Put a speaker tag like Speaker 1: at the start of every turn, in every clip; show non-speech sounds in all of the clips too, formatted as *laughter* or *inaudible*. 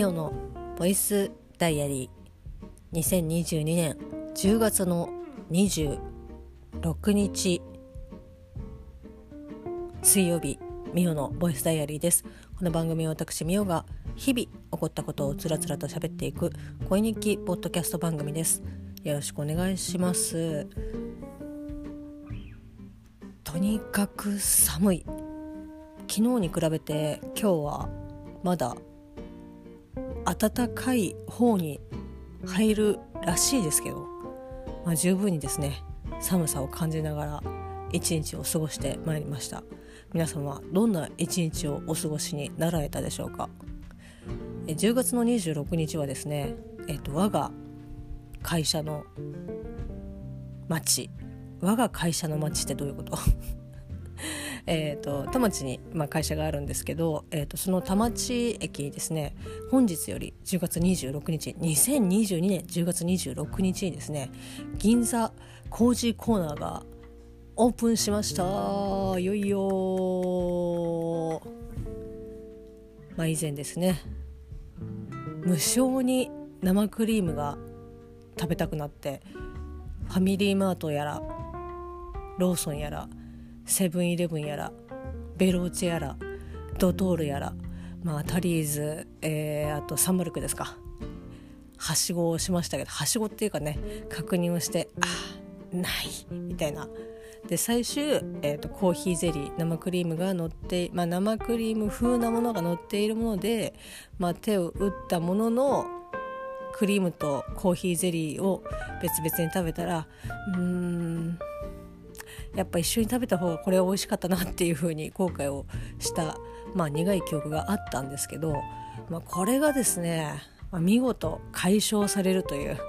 Speaker 1: ミオのボイスダイアリー2022年10月の26日水曜日ミオのボイスダイアリーです。この番組は私ミオが日々起こったことをつらつらと喋っていく恋日記ポッドキャスト番組です。よろしくお願いします。とにかく寒い。昨日に比べて今日はまだ暖かい方に入るらしいですけど、まあ、十分にですね寒さを感じながら一日を過ごしてまいりました。皆様どんな一日をお過ごしになられたでしょうか？10月の26日はですね、えっと、我が会社の町我が会社の町ってどういうこと？えーと、田町に、まあ、会社があるんですけど、えーと、その田町駅にですね本日より10月26日2022年10月26日にですね銀座工事コーナーがオープンしました。いよいよ。まあ以前ですね無償に生クリームが食べたくなってファミリーマートやらローソンやらセブンイレブンやらベローチェやらドトールやら、まあ、タリーズ、えー、あとサンマルクですか。はしごをしましたけどはしごっていうかね確認をしてあないみたいな。で最終、えーと、コーヒーゼリー生クリームが乗って、まあ、生クリーム風なものが乗っているもので、まあ、手を打ったもののクリームとコーヒーゼリーを別々に食べたらうーんやっぱ一緒に食べた方がこれは美味しかったなっていう風に後悔をした、まあ、苦い記憶があったんですけど、まあ、これがですね、まあ、見事解消されるという。*laughs*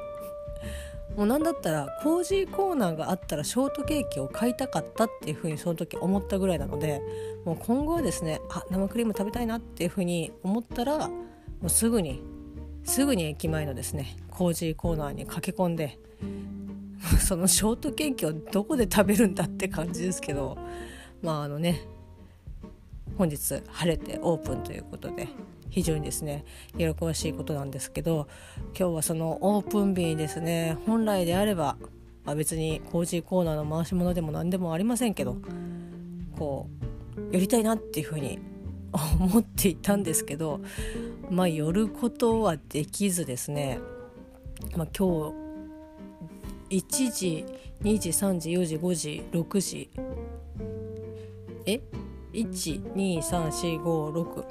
Speaker 1: もう何だったらコージーコーナーがあったらショートケーキを買いたかったっていう風にその時思ったぐらいなのでもう今後はですねあ生クリーム食べたいなっていう風に思ったらもうすぐにすぐに駅前のですねコージーコーナーに駆け込んで *laughs* そのショートケーキをどこで食べるんだって感じですけどまああのね本日晴れてオープンということで非常にですね喜ばしいことなんですけど今日はそのオープン日にですね本来であれば、まあ、別にコージーコーナーの回し物でも何でもありませんけどこう寄りたいなっていうふうに *laughs* 思っていたんですけどまあ寄ることはできずですね、まあ、今日1時2時3時4時5時6時。え？123456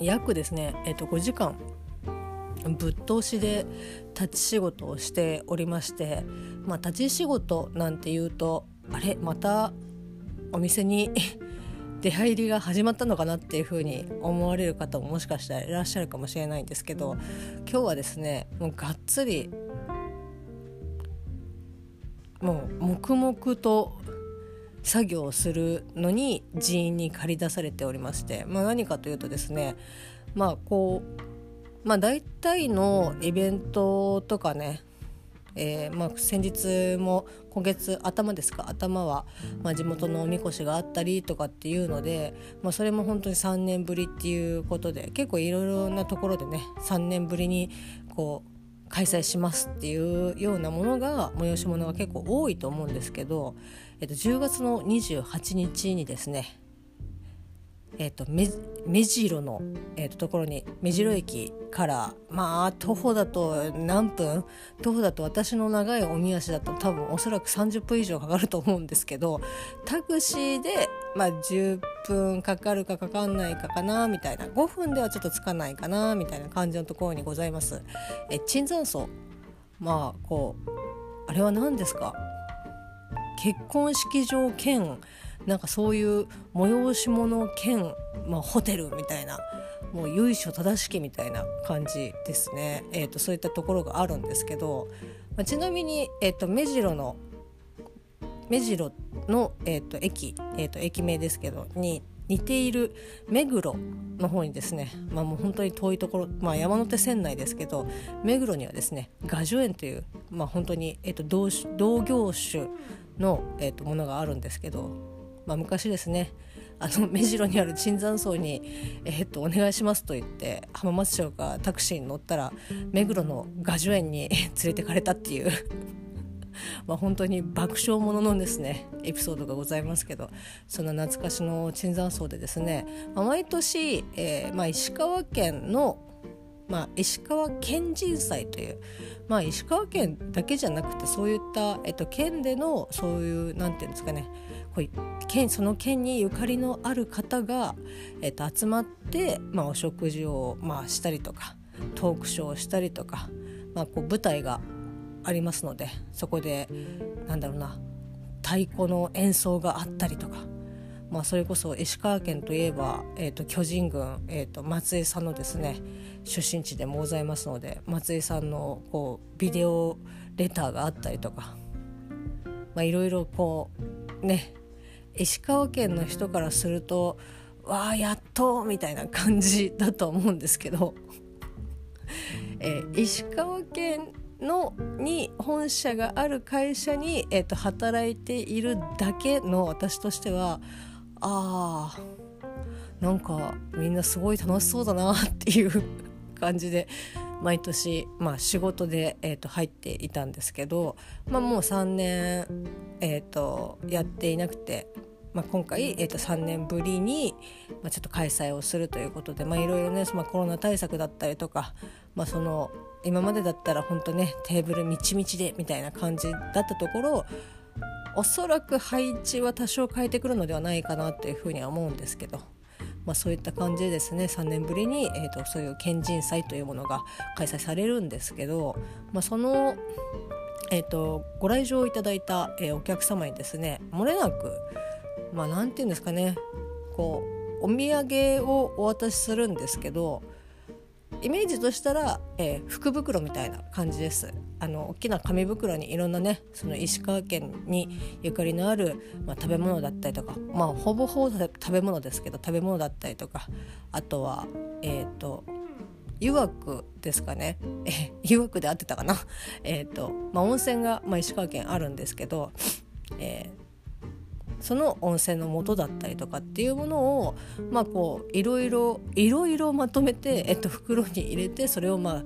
Speaker 1: 約ですね。えっと5時間。ぶっ通しで立ち仕事をしておりまして。まあ立ち仕事なんていうとあれ？またお店に *laughs* 出入りが始まったのかなっていうふうに思われる方ももしかしたらいらっしゃるかもしれないんですけど今日はですねもうがっつりもう黙々と作業をするのに人員に駆り出されておりまして、まあ、何かというとですねまあこうまあ大体のイベントとかねえーまあ、先日も今月頭ですか頭は、まあ、地元のおみこしがあったりとかっていうので、まあ、それも本当に3年ぶりっていうことで結構いろいろなところでね3年ぶりにこう開催しますっていうようなものが催し物が結構多いと思うんですけど、えっと、10月の28日にですねえーと、目白の、えーと、ところに目白駅からまあ徒歩だと何分？徒歩だと私の長いおみ足だと多分おそらく30分以上かかると思うんですけどタクシーで、まあ、10分かかるかかかんないかかなみたいな。5分ではちょっとつかないかなみたいな感じのところにございます。え椿山荘。まあこうあれは何ですか？結婚式場兼なんかそういう催し物兼、まあ、ホテルみたいなもう由緒正しきみたいな感じですね、えーと、そういったところがあるんですけど、まあ、ちなみに、えーと、目白の目白の、えーと、駅、えー、と駅名ですけどに似ている目黒の方にですね、まあ、もう本当に遠いところ、まあ、山手線内ですけど目黒にはですね雅樹園という、まあ、本当に、えー、と同同業種の、えー、とものがあるんですけどまあ、昔ですねあの目白にある椿山荘に、え、っとお願いしますと言って浜松町がタクシーに乗ったら目黒の雅叙園に連れてかれたっていう。*laughs* まあ本当に爆笑もののですねエピソードがございますけどそんな懐かしの椿山荘でですね、まあ、毎年、えーまあ、石川県のまあ、石川県人祭という、まあ、石川県だけじゃなくてそういった、えっと、県でのそういうなんていうんですかね県その県にゆかりのある方が、えっと、集まって、まあ、お食事を、まあ、したりとかトークショーをしたりとか、まあ、こう舞台がありますのでそこでなんだろうな太鼓の演奏があったりとかまあ、それこそ石川県といえば、えーと、巨人軍、えーと、松井さんのですね出身地でもございますので松井さんのこうビデオレターがあったりとか、まあ、いろいろこうね石川県の人からするとわあやっとみたいな感じだと思うんですけど、*laughs* えー、石川県のに本社がある会社に、えーと働いているだけの私としてはあーなんかみんなすごい楽しそうだなっていう感じで毎年、まあ、仕事で、えー、と入っていたんですけど、まあ、もう3年、えー、とやっていなくて、まあ、今回、えー、と3年ぶりに、まあ、ちょっと開催をするということで、いろいろね、まあ、コロナ対策だったりとか、まあ、その今までだったら本当ねテーブルみちみちでみたいな感じだったところおそらく配置は多少変えてくるのではないかなというふうには思うんですけど、まあ、そういった感じでですね3年ぶりに、えーと、そういう県人祭というものが開催されるんですけど、まあ、その、えーと、ご来場いただいた、えー、お客様にですねもれなくまあ何て言うんですかねこうお土産をお渡しするんですけどイメージとしたら、えー、福袋みたいな感じです。あの大きな紙袋にいろんなねその石川県にゆかりのある、まあ、食べ物だったりとかまあほぼほぼ食べ物ですけど食べ物だったりとかあとはえっ、ー、と湯涌ですかね。え湯涌で合ってたかな。えっと、まあ、温泉が、まあ、石川県あるんですけど、えー、その温泉の元だったりとかっていうものをまあこういろいろいろいろまとめて、えっと、袋に入れてそれをまあ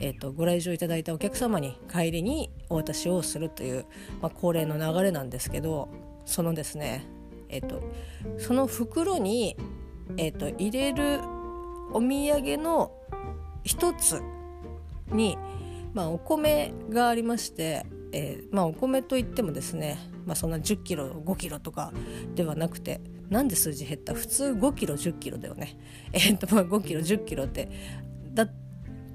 Speaker 1: えーと、ご来場いただいたお客様に帰りにお渡しをするという、まあ、恒例の流れなんですけどそのですね、えーと、その袋に、えーと、入れるお土産の一つに、まあ、お米がありまして、えーまあ、お米といってもですねまあ、そんな1 0キロ5キロとかではなくてなんで数字減った？普通5キロ1 0キロだよね。えー、とまあ5キロ1 0キロってだ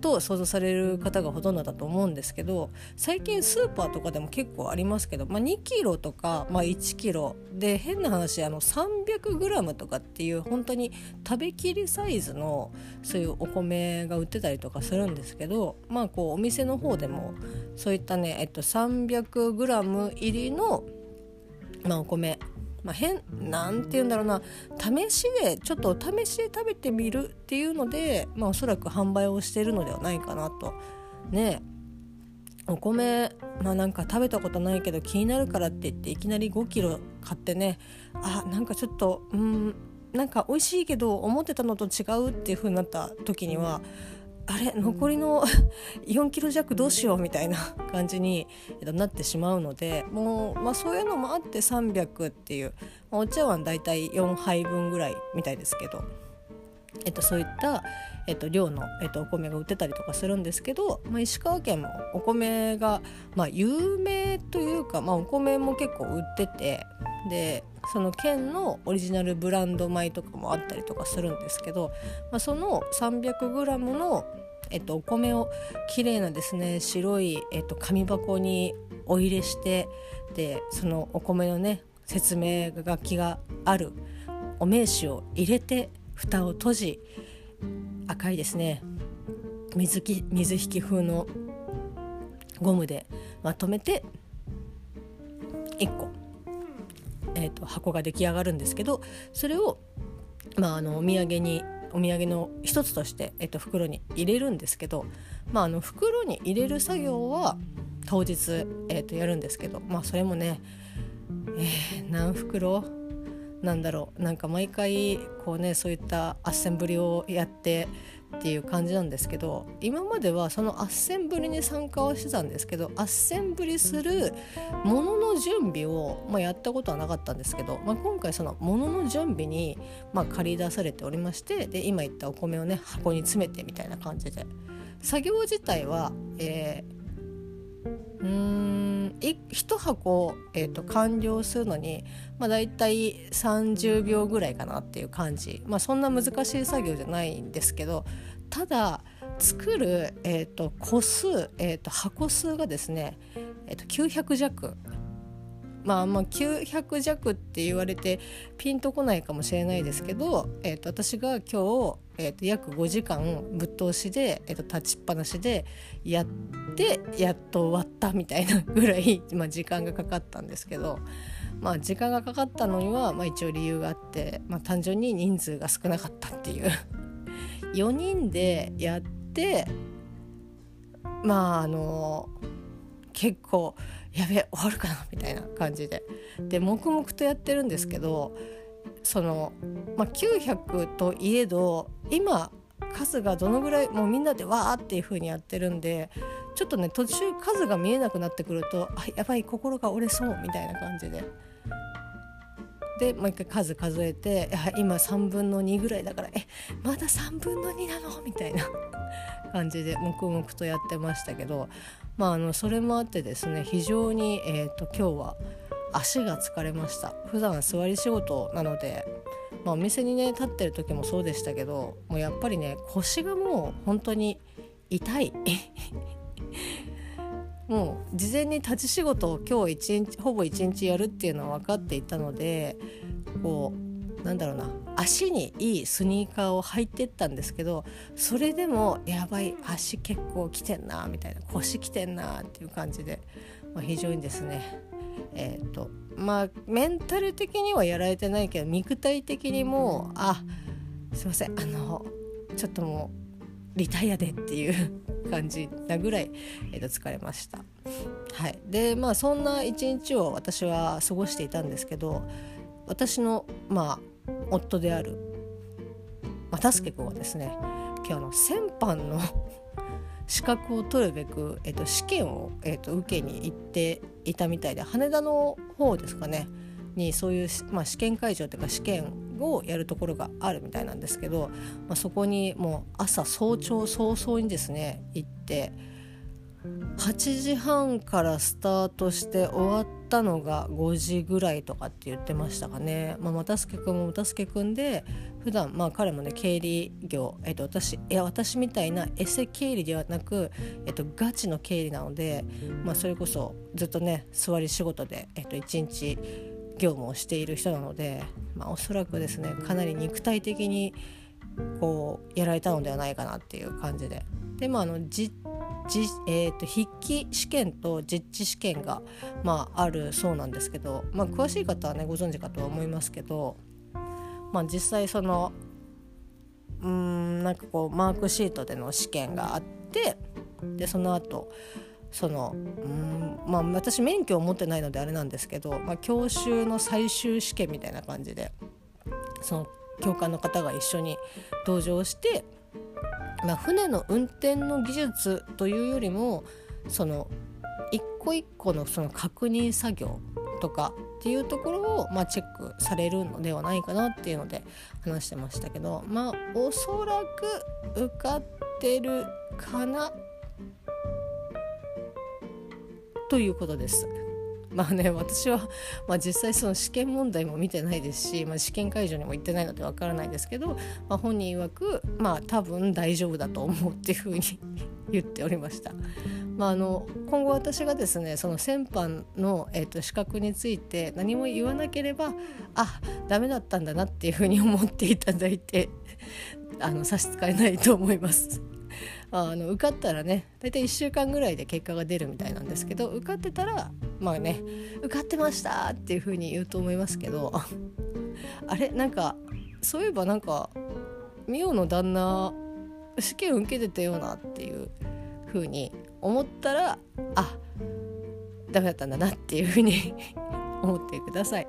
Speaker 1: と想像される方がほとんどだと思うんですけど最近スーパーとかでも結構ありますけど、まあ、2キロとか、まあ、1キロ。で変な話あの 300g とかっていう本当に食べきりサイズのそういうお米が売ってたりとかするんですけどまあこうお店の方でもそういったね、えっと、300g 入りのまあ、お米まあ、変なんて言うんだろうな。試しでちょっと試しで食べてみるっていうので、まあ、おそらく販売をしてるのではないかなと。ね。お米まあなんか食べたことないけど気になるからって言っていきなり5キロ買ってね。あなんかちょっとうんなんか美味しいけど思ってたのと違うっていう風になった時にはあれ残りの *laughs* 4キロ弱どうしようみたいな感じになってしまうのでもう、まあ、そういうのもあって300っていう、まあ、お茶碗大体4杯分ぐらいみたいですけど、えっと、そういった、えっと、量の、えっと、お米が売ってたりとかするんですけど、まあ、石川県もお米が、まあ、有名というか、まあ、お米も結構売っててでその県のオリジナルブランド米とかもあったりとかするんですけど、まあ、その 300g の、えっと、お米をきれいなですね白い、えっと、紙箱にお入れしてでそのお米のね説明書きがあるお名刺を入れて蓋を閉じ赤いですね水き水引き風のゴムでまとめて1個えーと、箱が出来上がるんですけどそれを、まあ、あのお土産にお土産の一つとして、えーと、袋に入れるんですけど、まあ、あの袋に入れる作業は当日、えーと、やるんですけど、まあ、それもね、えー、何袋なんだろうなんか毎回こうねそういったアッセンブリをやってっていう感じなんですけど今まではそのアッセンブリに参加をしてたんですけどアッセンブリするものの準備を、まあ、やったことはなかったんですけど、まあ、今回そのものの準備に、まあ、借り出されておりましてで今言ったお米をね箱に詰めてみたいな感じで。作業自体は、えー、うん1箱、えーと、完了するのに、まあ、大体30秒ぐらいかなっていう感じ、まあ、そんな難しい作業じゃないんですけどただ作る、えーと、個数、えーと、箱数がですね、えー、と900弱。まあまあ900弱って言われてピンとこないかもしれないですけど、えー、と私が今日、えー、と約5時間ぶっ通しで、えー、と立ちっぱなしでやってやっと終わったみたいなぐらい、*laughs* まあ、時間がかかったんですけど。まあ、時間がかかったのには、まあ、一応理由があって、まあ、単純に人数が少なかったっていう *laughs* 4人でやってまああの結構やべ終わるかなみたいな感じでで黙々とやってるんですけどその、まあ、900といえど今数がどのぐらいもうみんなでわーっていう風にやってるんでちょっとね途中数が見えなくなってくるとあやばい心が折れそうみたいな感じで。でもう一回数数えて今3分の2ぐらいだからえまだ3分の2なの？みたいな感じで黙々とやってましたけどまああのそれもあってですね非常に、えーと、今日は足が疲れました。普段座り仕事なので、まあ、お店にね立ってる時もそうでしたけどもうやっぱりね腰がもう本当に痛い。もう事前に立ち仕事を今日一日ほぼ一日やるっていうのは分かっていたのでこうなんだろうな足にいいスニーカーを履いてったんですけどそれでもやばい足結構きてんなみたいな腰きてんなっていう感じで、まあ、非常にですねえっ、ー、とまあメンタル的にはやられてないけど肉体的にもあすいませんあのちょっともうリタイアでっていう感じなぐらい、えー、と疲れました。はい、でまあそんな一日を私は過ごしていたんですけど私のまあ夫である又助君はですね今日の先般の *laughs* 資格を取るべく、えー、と試験を、えー、と受けに行っていたみたいで羽田の方ですかねにそういう、まあ、試験会場というか試験をやるところがあるみたいなんですけど、まあ、そこにもう朝早朝早々にですね行って8時半からスタートして終わったのが5時ぐらいとかって言ってましたかね。まあ、又助君も又助君で普段まあ彼もね経理業、えっと、私いや私みたいなエセ経理ではなく、えっと、ガチの経理なので、まあ、それこそずっとね座り仕事で、えっと、1日業務をしている人なので、まあ、おそらくですねかなり肉体的にこうやられたのではないかなっていう感じで。でまあ、のじじえーと、筆記試験と実地試験が、まあ、あるそうなんですけど、まあ、詳しい方はねご存知かとは思いますけど、まあ、実際そのうんなんかこうマークシートでの試験があってでその後そのうんまあ私免許を持ってないのであれなんですけど、まあ、教習の最終試験みたいな感じでその教官の方が一緒に登場して、まあ、船の運転の技術というよりもその一個一個のその確認作業とかっていうところを、まあ、チェックされるのではないかなっていうので話してましたけどまあおそらく受かってるかなということです。まあね私は、まあ、実際その試験問題も見てないですし、まあ、試験会場にも行ってないのでわからないですけど、まあ、本人曰くまあ多分大丈夫だと思うっていうふうに言っておりました。まあ、あの今後私がですねその先般の、えー、と資格について何も言わなければあダメだったんだなっていうふうに思っていただいてあの差し支えないと思います。*laughs* あの受かったらね大体1週間ぐらいで結果が出るみたいなんですけど受かってたらまあね受かってましたっていう風に言うと思いますけど *laughs* あれなんかそういえばなんかミオの旦那試験受けてたようなっていう風に思ったらあダメだったんだなっていう風に思ってください。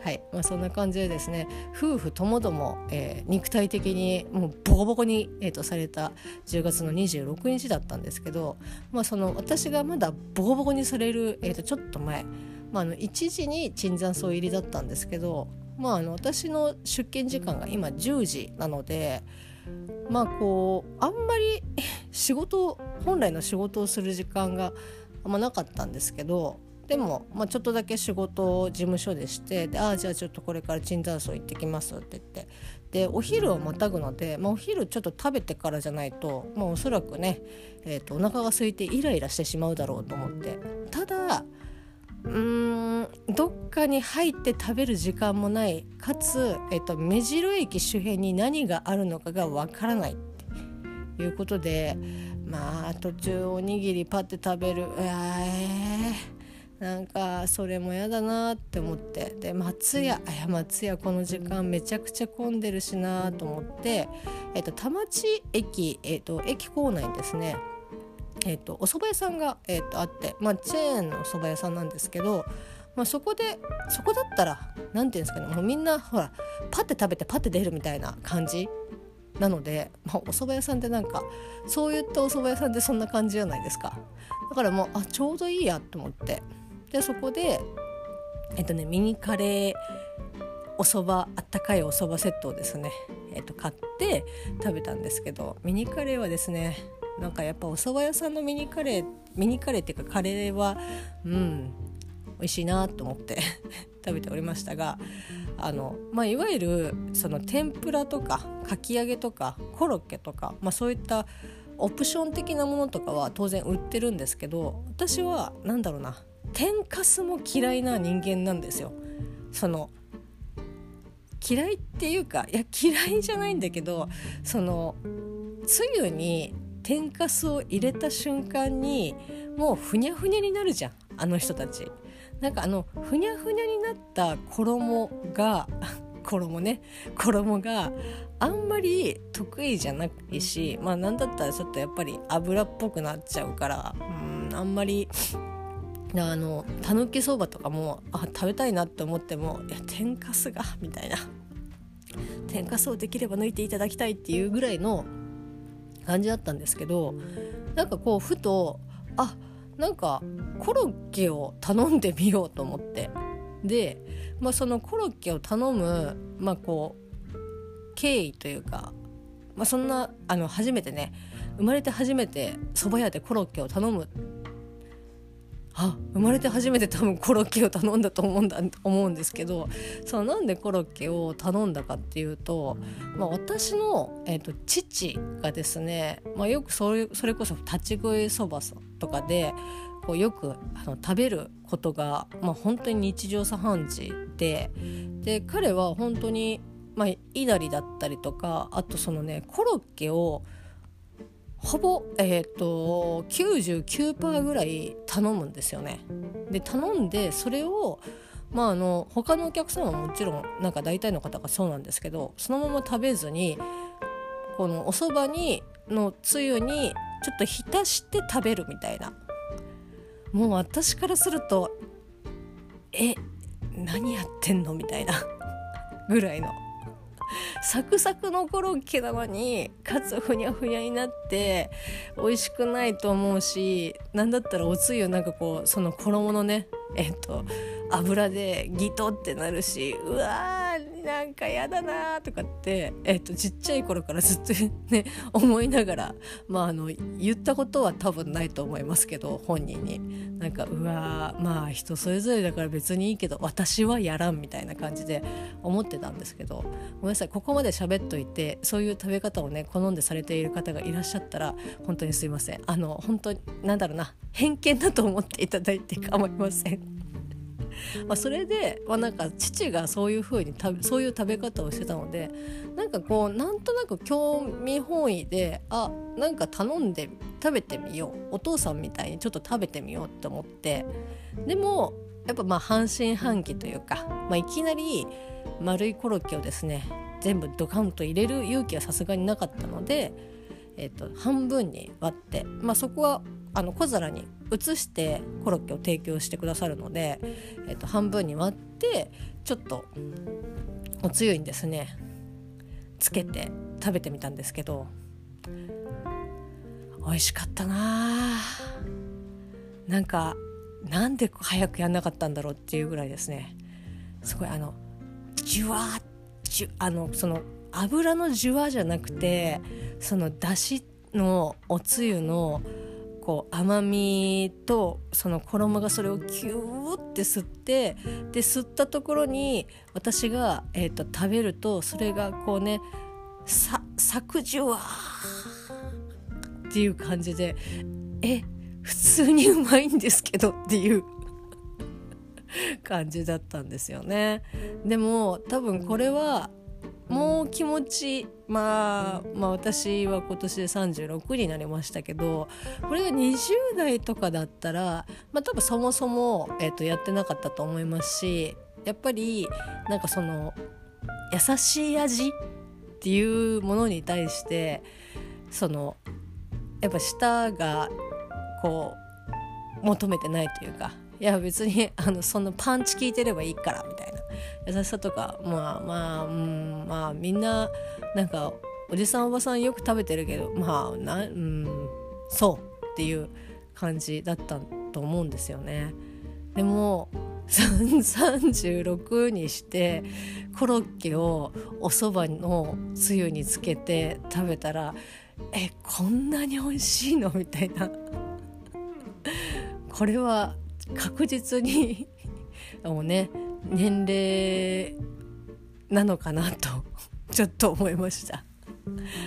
Speaker 1: はいまあ、そんな感じでですね夫婦ともども、えー、肉体的にもうボコボコに、えーと、された10月の26日だったんですけど、まあ、その私がまだボコボコにされる、えー、とちょっと前、まあ、あの1時に椿山荘入りだったんですけど、まあ、あの私の出勤時間が今10時なので。まあこうあんまり *laughs* 仕事本来の仕事をする時間があんまなかったんですけどでも、まあ、ちょっとだけ仕事を事務所でしてでああじゃあちょっとこれから椿山荘行ってきますって言って。でお昼をまたぐので、まあ、お昼ちょっと食べてからじゃないと、まあ、おそらくね、えーと、お腹が空いてイライラしてしまうだろうと思って。ただうーんどっかに入って食べる時間もないかつ、えーと、目白駅周辺に何があるのかがわからないっていうことでまあ途中おにぎりパッて食べる。うわえー。なんかそれも嫌だなって思って。で松屋あや松屋この時間めちゃくちゃ混んでるしなと思って、えっと、田町駅、えっと、駅構内にですね。えっと、お蕎麦屋さんが、えっと、あって、まあ、チェーンのお蕎麦屋さんなんですけど、まあ、そこでそこだったら何て言うんですかね。もうみんなほらパッて食べてパッて出るみたいな感じなので、まあ、お蕎麦屋さんってなんかそういったお蕎麦屋さんってそんな感じじゃないですか。だからもうあちょうどいいやと思ってでそこでえっとねミニカレーおそばあったかいおそばセットをですね、えっと、買って食べたんですけどミニカレーはですねなんかやっぱお蕎麦屋さんのミニカレーミニカレーっていうかカレーはうん美味しいなと思って *laughs* 食べておりましたがあの、まあ、いわゆるその天ぷらとかかき揚げとかコロッケとか、まあ、そういったオプション的なものとかは当然売ってるんですけど私は何だろうな天かすも嫌いな人間なんですよ。その嫌いっていうかいや嫌いじゃないんだけどそのつゆに天かすを入れた瞬間にもうふにゃふにゃになるじゃんあの人たち。なんかあのふにゃふにゃになった衣が *laughs* 衣ね衣があんまり得意じゃないしまあなんだったらちょっとやっぱり油っぽくなっちゃうからうんあんまりあのたぬきそばとかもあ食べたいなって思ってもいや天かすがみたいな。天かすをできれば抜いていただきたいっていうぐらいの感じだったんですけどなんかこうふとあなんかコロッケを頼んでみようと思って。で、まあ、そのコロッケを頼む、まあ、こう経緯というか、まあ、そんなあの初めてね生まれて初めて蕎麦屋でコロッケを頼むあ生まれて初めて多分コロッケを頼んだと思うんだ思うんですけどそのなんでコロッケを頼んだかっていうと、まあ、私の、えーと、父がですね、まあ、よくそれそれこそ立ち食いそばとかでこうよくあの食べることが、まあ、本当に日常茶飯事でで彼は本当に、まあ、いなりだったりとかあとそのねコロッケをほぼ、えーと、99%ぐらい頼むんですよね。で頼んでそれをまああの他のお客さんはもちろんなんか大体の方がそうなんですけどそのまま食べずにこのおそばにのつゆにちょっと浸して食べるみたいな。もう私からするとえ何やってんの？みたいな。ぐらいの。サクサクのコロッケなのにかつふにゃふにゃになって美味しくないと思うし何だったらおつゆなんかこうその衣のねえっと油でギトってなるしうわーなんかやだなとかって、えっと、ちっちゃい頃からずっと *laughs* ね思いながら、まあ、あの言ったことは多分ないと思いますけど本人になんかうわーまあ人それぞれだから別にいいけど私はやらんみたいな感じで思ってたんですけどごめんなさいここまで喋っといてそういう食べ方をね好んでされている方がいらっしゃったら本当にすいませんあの本当なんだろうな偏見だと思っていただいて構いません。まあ、それで、まあ、なんか父がそういう風にそういう食べ方をしてたのでなんかこうなんとなく興味本位であなんか頼んで食べてみようお父さんみたいにちょっと食べてみようって思ってでもやっぱまあ半信半疑というか、まあ、いきなり丸いコロッケをですね全部ドカンと入れる勇気はさすがになかったので、えーと、半分に割って、まあ、そこはあの小皿に移してコロッケを提供してくださるので、えー、と半分に割ってちょっとおつゆにですね。つけて食べてみたんですけど美味しかったな。なんかなんで早くやんなかったんだろうっていうぐらいですね。すごいあのじゅわじゅあのその油のじゅわじゃなくてそのだしのおつゆのこう甘みとその衣がそれをキューって吸ってで吸ったところに私が、えーと、食べるとそれがこうねさサクジュワーっていう感じでえ普通にうまいんですけどっていう感じだったんですよね。でも多分これはもう気持ち、まあ、まあ私は今年で36になりましたけどこれが20代とかだったら、まあ、多分そもそも、えー、とやってなかったと思いますしやっぱりなんかその優しい味っていうものに対してそのやっぱ舌がこう求めてないというかいや別にあのそのパンチ効いてればいいからみたいな。優しさとかまあまあうんまあみんななんかおじさんおばさんよく食べてるけどまあなうんそうっていう感じだったと思うんですよね。でも36にしてコロッケをおそばのつゆにつけて食べたらえこんなに美味しいの？みたいなこれは確実に *laughs* もうね年齢なのかなと *laughs* ちょっと思いました。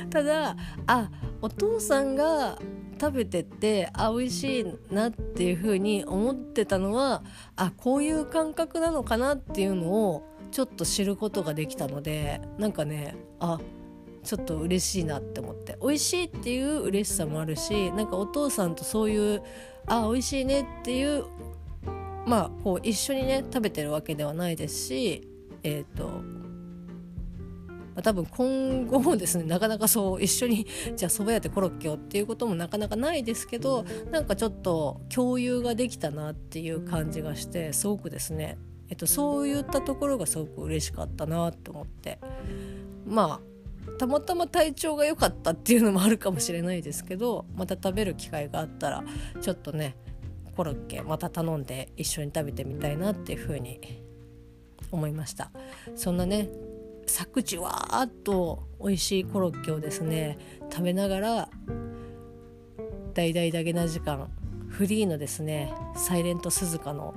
Speaker 1: ただあお父さんが食べててあ美味しいなっていう風に思ってたのはあこういう感覚なのかなっていうのをちょっと知ることができたのでなんかねあちょっと嬉しいなって思って。美味しいっていう嬉しさもあるしなんかお父さんとそういうあ美味しいねっていうまあこう一緒にね食べてるわけではないですしえっ、ー、と、まあ、多分今後もですねなかなかそう一緒に *laughs* じゃあ蕎麦屋でコロッケをっていうこともなかなかないですけどなんかちょっと共有ができたなっていう感じがしてすごくですね、えっと、そういったところがすごく嬉しかったなって思って。まあたまたま体調が良かったっていうのもあるかもしれないですけどまた食べる機会があったらちょっとねコロッケまた頼んで一緒に食べてみたいなっていうふうに思いました。そんなねサクチわーっと美味しいコロッケをですね食べながら大々だけな時間フリーのですね「サイレント鈴鹿」の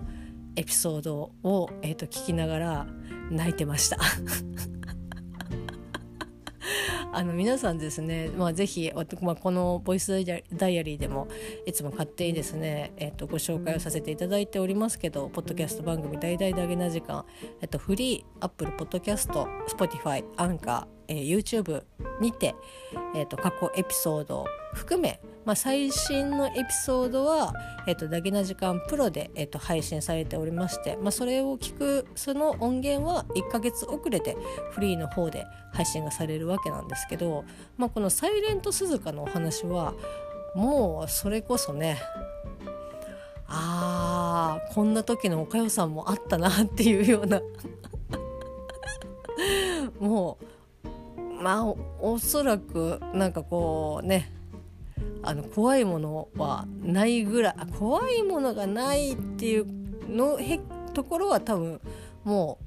Speaker 1: エピソードを、えーと聞きながら泣いてました。あの皆さんですね、まあ、ぜひ、まあ、このボイスダイアリーでもいつも勝手にですね、えっと、ご紹介をさせていただいておりますけどポッドキャスト番組「大々だげな時間」えっと、フリーアップルポッドキャスト Spotify アンカー、えー、YouTube にて、えっと、過去エピソードを含めまあ、最新のエピソードは、えっと、ダゲな時間プロで、えっと、配信されておりまして、まあ、それを聞くその音源は1ヶ月遅れてフリーの方で配信がされるわけなんですけど、まあ、この「サイレント鈴鹿」のお話はもうそれこそねあーこんな時のおかよさんもあったなっていうような。*laughs* もうまあおそらくなんかこうねあの怖いものはないぐらい怖いものがないっていうのへところは多分も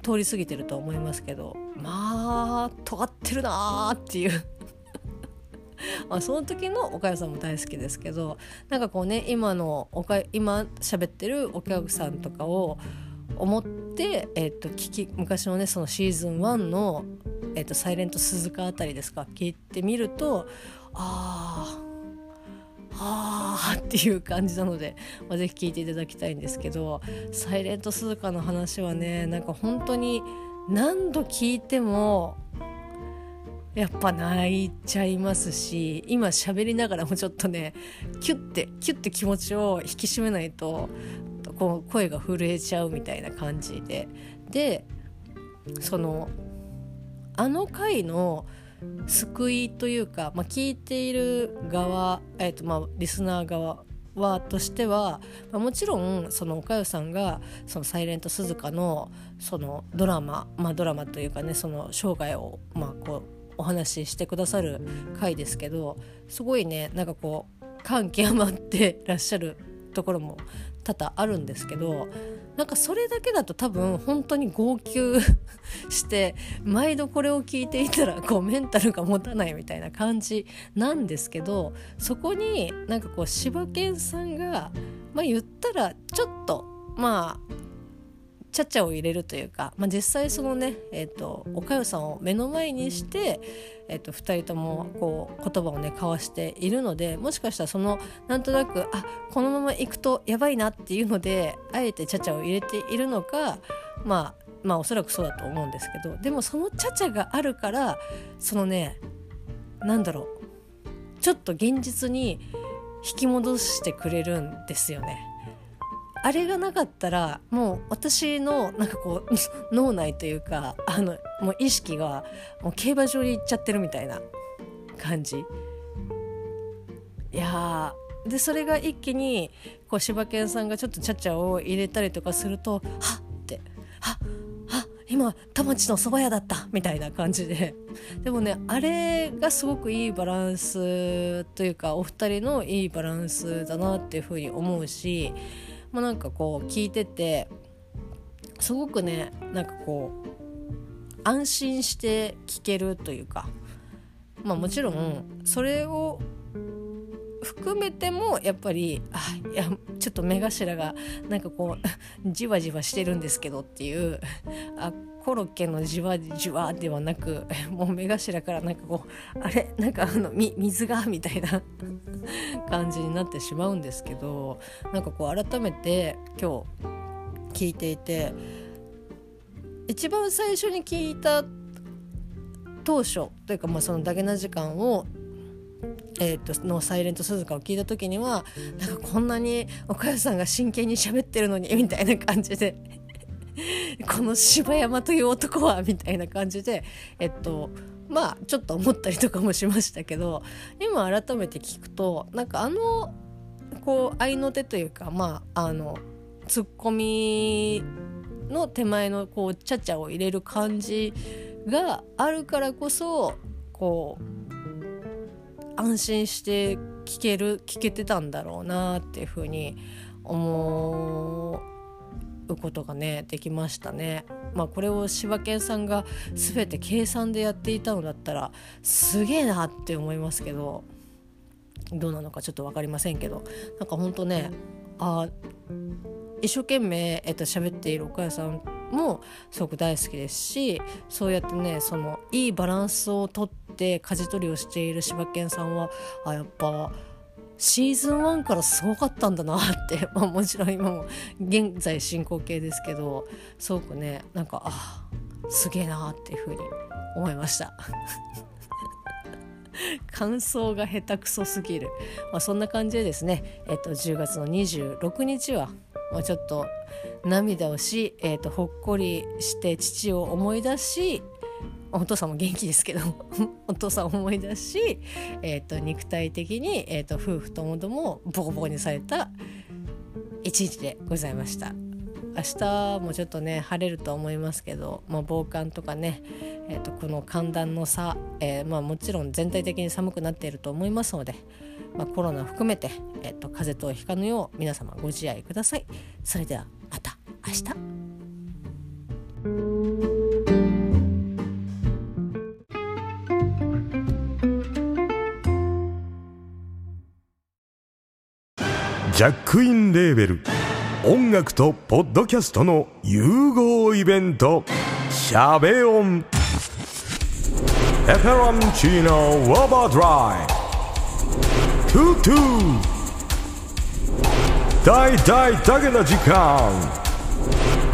Speaker 1: う通り過ぎてると思いますけどまあ尖ってるなーっていう。ま *laughs* あその時のおかゆさんも大好きですけどなんかこうね今のおか今喋ってるお客さんとかを思って、えー、と聞き昔のねそのシーズン1の「えー、とサイレント鈴鹿」あたりですか聞いてみるとああっていう感じなので、まあ、ぜひ聞いていただきたいんですけど「サイレント鈴鹿」の話はねなんか本当に何度聞いてもやっぱ泣いちゃいますし今喋りながらもちょっとねキュッてキュッて気持ちを引き締めないとこう声が震えちゃうみたいな感じで。でそのあの回の救いというか、まあ、聞いている側、えーとまあ、リスナー側はとしては、まあ、もちろんそのおかゆさんがそのサイレント鈴鹿のそのドラマ、まあ、ドラマというかねその生涯をまあこうお話ししてくださる回ですけどすごいねなんかこう感極まってらっしゃるところも多々あるんですけどなんかそれだけだと多分本当に号泣 *laughs* して毎度これを聞いていたらこうメンタルが持たないみたいな感じなんですけどそこになんかこう柴犬さんがまあ言ったらちょっとまあちゃちゃを入れるというか、まあ、実際そのね、えーと、おかゆさんを目の前にして、えーと、2人ともこう言葉をね交わしているのでもしかしたらそのなんとなくあこのまま行くとやばいなっていうのであえてちゃちゃを入れているのかまあまあおそらくそうだと思うんですけどでもそのちゃちゃがあるからそのねなんだろうちょっと現実に引き戻してくれるんですよね。あれがなかったらもう私のなんかこう脳内というかあのもう意識がもう競馬場に行っちゃってるみたいな感じ。いやでそれが一気にこう柴犬さんがちょっとちゃちゃを入れたりとかするとはっってはっはっ今田町の蕎麦屋だったみたいな感じででもねあれがすごくいいバランスというかお二人のいいバランスだなっていうふうに思うしまあ、なんかこう聞いててすごくねなんかこう安心して聞けるというか。まあもちろんそれを含めてもやっぱりあいやちょっと目頭がなんかこう *laughs* じわじわしてるんですけどっていうあコロッケのじわじわではなくもう目頭からなんかこうあれ？なんかあの水が？みたいな *laughs* 感じになってしまうんですけどなんかこう改めて今日聞いていて一番最初に聞いた当初というかまあそのダゲな時間をえー、との「サイレント鈴鹿」を聞いた時にはなんかこんなに岡谷さんが真剣に喋ってるのにみたいな感じで *laughs* この柴山という男はみたいな感じでえっとまあちょっと思ったりとかもしましたけど今改めて聞くとなんかあのこう合いの手というかまああのツッコミの手前のこうちゃちゃを入れる感じがあるからこそこう安心して聞ける聞けてたんだろうなっていうふうに思うことがねできましたね。まあ、これを柴犬さんが全て計算でやっていたのだったらすげえなって思いますけどどうなのかちょっと分かりませんけどなんかほんとねあ一生懸命、えっと喋っている岡谷さんもすごく大好きですしそうやってねそのいいバランスをとって舵取りをしている柴犬さんはあやっぱシーズン1からすごかったんだなって、*laughs* まあ、もちろん今も現在進行形ですけどすごくねなんかあすげえなっていうふうに思いました。*laughs* 感想が下手くそすぎる、まあ、そんな感じでですね、えっと、10月の26日はもうちょっと涙をし、えっと、ほっこりして父を思い出しお父さんも元気ですけど *laughs* お父さんを思い出し、えーと、肉体的に、えーと、夫婦ともどもボコボコにされた一日でございました。明日もちょっとね晴れると思いますけど、まあ、防寒とかね、えーと、この寒暖の差、えー、まあ、もちろん全体的に寒くなっていると思いますので、まあ、コロナ含めて、えー、と風邪等ひかぬよう皆様ご自愛ください。それではまた明日。
Speaker 2: ジャックインレーベル。音楽とポッドキャストの融合イベント「シャベオン」「エフェロンチーノウォーバードライ」「トゥトゥ」大大だけな時間。